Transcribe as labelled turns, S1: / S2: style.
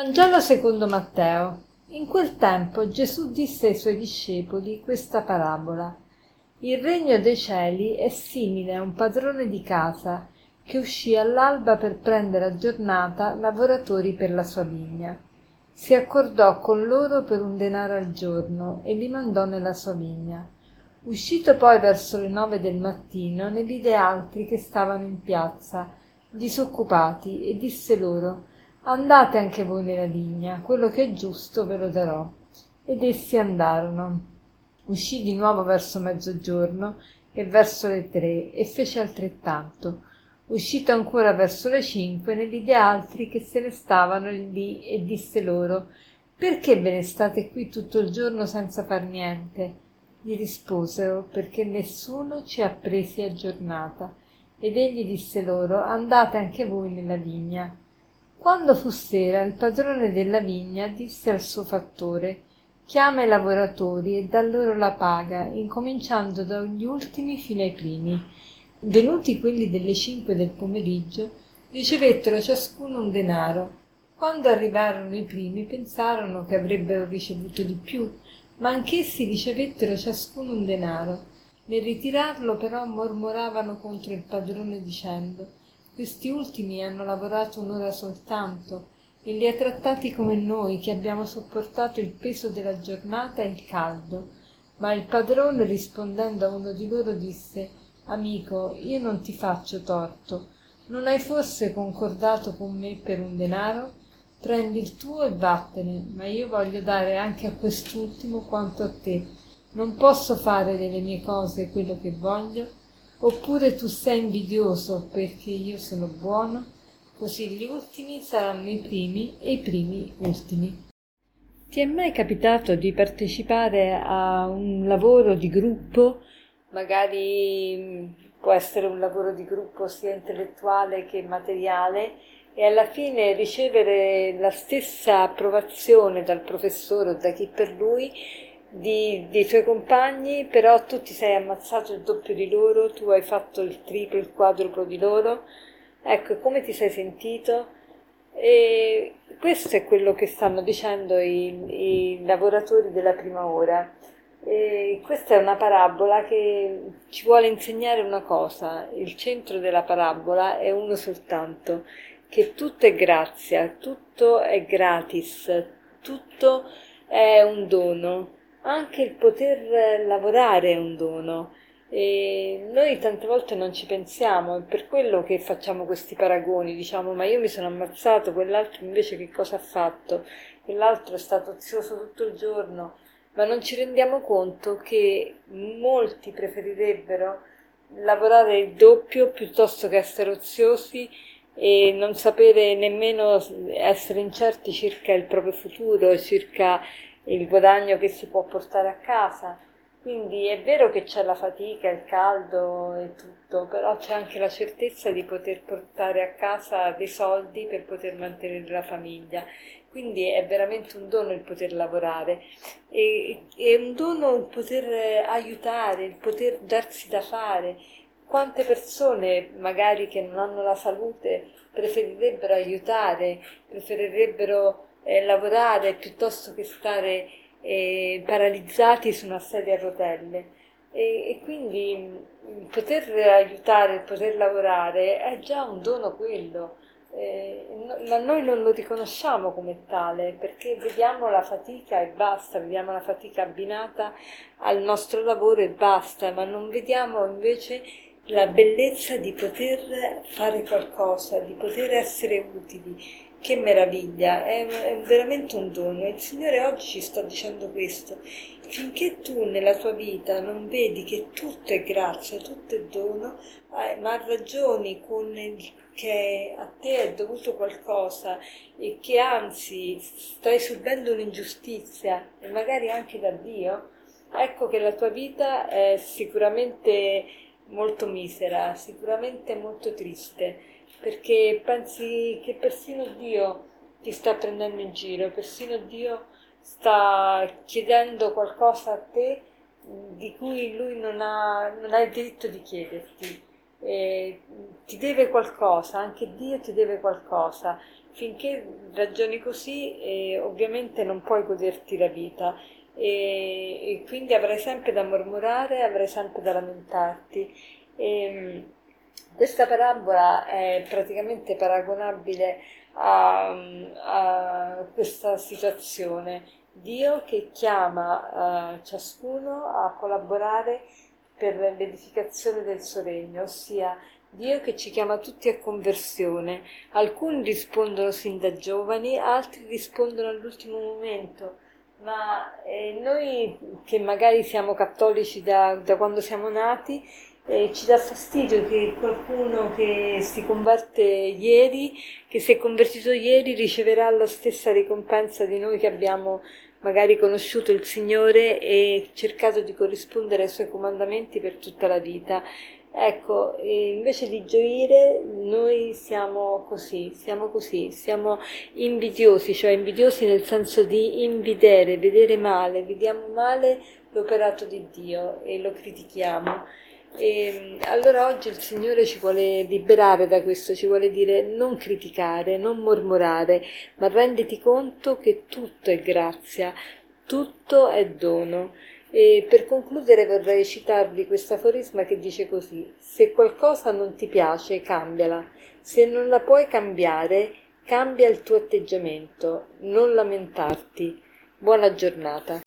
S1: Vangelo secondo Matteo. In quel tempo Gesù disse ai suoi discepoli questa parabola. Il regno dei cieli è simile a un padrone di casa che uscì all'alba per prendere a giornata lavoratori per la sua vigna. Si accordò con loro per un denaro al giorno e li mandò nella sua vigna. Uscito poi verso le nove del mattino, ne vide altri che stavano in piazza, disoccupati, e disse loro andate anche voi nella vigna quello che è giusto ve lo darò. Ed essi andarono. Uscì di nuovo verso mezzogiorno e verso le tre e fece altrettanto. Uscito ancora verso le cinque ne vide altri che se ne stavano lì e disse loro perché ve ne state qui tutto il giorno senza far niente? Gli risposero perché nessuno ci ha presi a giornata ed egli disse loro andate anche voi nella vigna quando fu sera il padrone della vigna disse al suo fattore chiama i lavoratori e dà loro la paga incominciando dagli ultimi fino ai primi venuti quelli delle cinque del pomeriggio ricevettero ciascuno un denaro. Quando arrivarono i primi pensarono che avrebbero ricevuto di più ma anch'essi ricevettero ciascuno un denaro. Nel ritirarlo però mormoravano contro il padrone dicendo questi ultimi hanno lavorato un'ora soltanto e li ha trattati come noi che abbiamo sopportato il peso della giornata e il caldo. Ma il padrone rispondendo a uno di loro disse amico io non ti faccio torto. Non hai forse concordato con me per un denaro? Prendi il tuo e vattene ma io voglio dare anche a quest'ultimo quanto a te. Non posso fare delle mie cose quello che voglio oppure tu sei invidioso perché io sono buono? Così gli ultimi saranno i primi e i primi ultimi. Ti è mai capitato di partecipare a un lavoro di gruppo? Magari mm, può essere un lavoro di gruppo sia intellettuale che materiale e alla fine ricevere la stessa approvazione dal professore o da chi per lui di, dei tuoi compagni, però tu ti sei ammazzato il doppio di loro, tu hai fatto il triplo, il quadruplo di loro. Ecco, come ti sei sentito? E questo è quello che stanno dicendo i, i lavoratori della prima ora. E questa è una parabola che ci vuole insegnare una cosa. Il centro della parabola è uno soltanto, che tutto è grazia, tutto è gratis, tutto è un dono anche il poter lavorare è un dono e noi tante volte non ci pensiamo, è per quello che facciamo questi paragoni, diciamo ma io mi sono ammazzato, quell'altro invece che cosa ha fatto? Quell'altro è stato ozioso tutto il giorno, ma non ci rendiamo conto che molti preferirebbero lavorare il doppio piuttosto che essere oziosi e non sapere nemmeno essere incerti circa il proprio futuro, circa il guadagno che si può portare a casa. Quindi è vero che c'è la fatica, il caldo e tutto, però c'è anche la certezza di poter portare a casa dei soldi per poter mantenere la famiglia. Quindi è veramente un dono il poter lavorare, e, è un dono il poter aiutare, il poter darsi da fare. Quante persone magari che non hanno la salute preferirebbero aiutare, preferirebbero eh, lavorare piuttosto che stare eh, paralizzati su una sedia a rotelle. E, e quindi il poter aiutare, poter lavorare è già un dono quello. Eh, ma noi non lo riconosciamo come tale perché vediamo la fatica e basta, vediamo la fatica abbinata al nostro lavoro e basta, ma non vediamo invece la bellezza di poter fare qualcosa, di poter essere utili, che meraviglia, è, è veramente un dono. Il Signore oggi ci sta dicendo questo. Finché tu nella tua vita non vedi che tutto è grazia, tutto è dono, eh, ma ragioni con il che a te è dovuto qualcosa e che anzi stai subendo un'ingiustizia e magari anche da Dio, ecco che la tua vita è sicuramente molto misera, sicuramente molto triste perché pensi che persino Dio ti sta prendendo in giro, persino Dio sta chiedendo qualcosa a te di cui lui non ha, non ha il diritto di chiederti. E ti deve qualcosa, anche Dio ti deve qualcosa finché ragioni così eh, ovviamente non puoi goderti la vita e, e, quindi avrai sempre da mormorare, avrai sempre da lamentarti. E, ehm, questa parabola è praticamente paragonabile a, a questa situazione. Dio che chiama uh, ciascuno a collaborare per l'edificazione del suo regno, ossia Dio che ci chiama tutti a conversione. Alcuni rispondono sin da giovani, altri rispondono all'ultimo momento. Ma eh, noi che magari siamo cattolici da, da quando siamo nati, eh, ci dà fastidio che qualcuno che si converte ieri, che si è convertito ieri, riceverà la stessa ricompensa di noi che abbiamo magari conosciuto il Signore e cercato di corrispondere ai Suoi comandamenti per tutta la vita. Ecco, invece di gioire, noi siamo così, siamo così, siamo invidiosi, cioè invidiosi nel senso di invidere, vedere male, vediamo male l'operato di Dio e lo critichiamo. E allora oggi il Signore ci vuole liberare da questo, ci vuole dire non criticare, non mormorare, ma renditi conto che tutto è grazia, tutto è dono. E per concludere vorrei citarvi questo aforisma che dice così: Se qualcosa non ti piace, cambiala. Se non la puoi cambiare, cambia il tuo atteggiamento, non lamentarti. Buona giornata.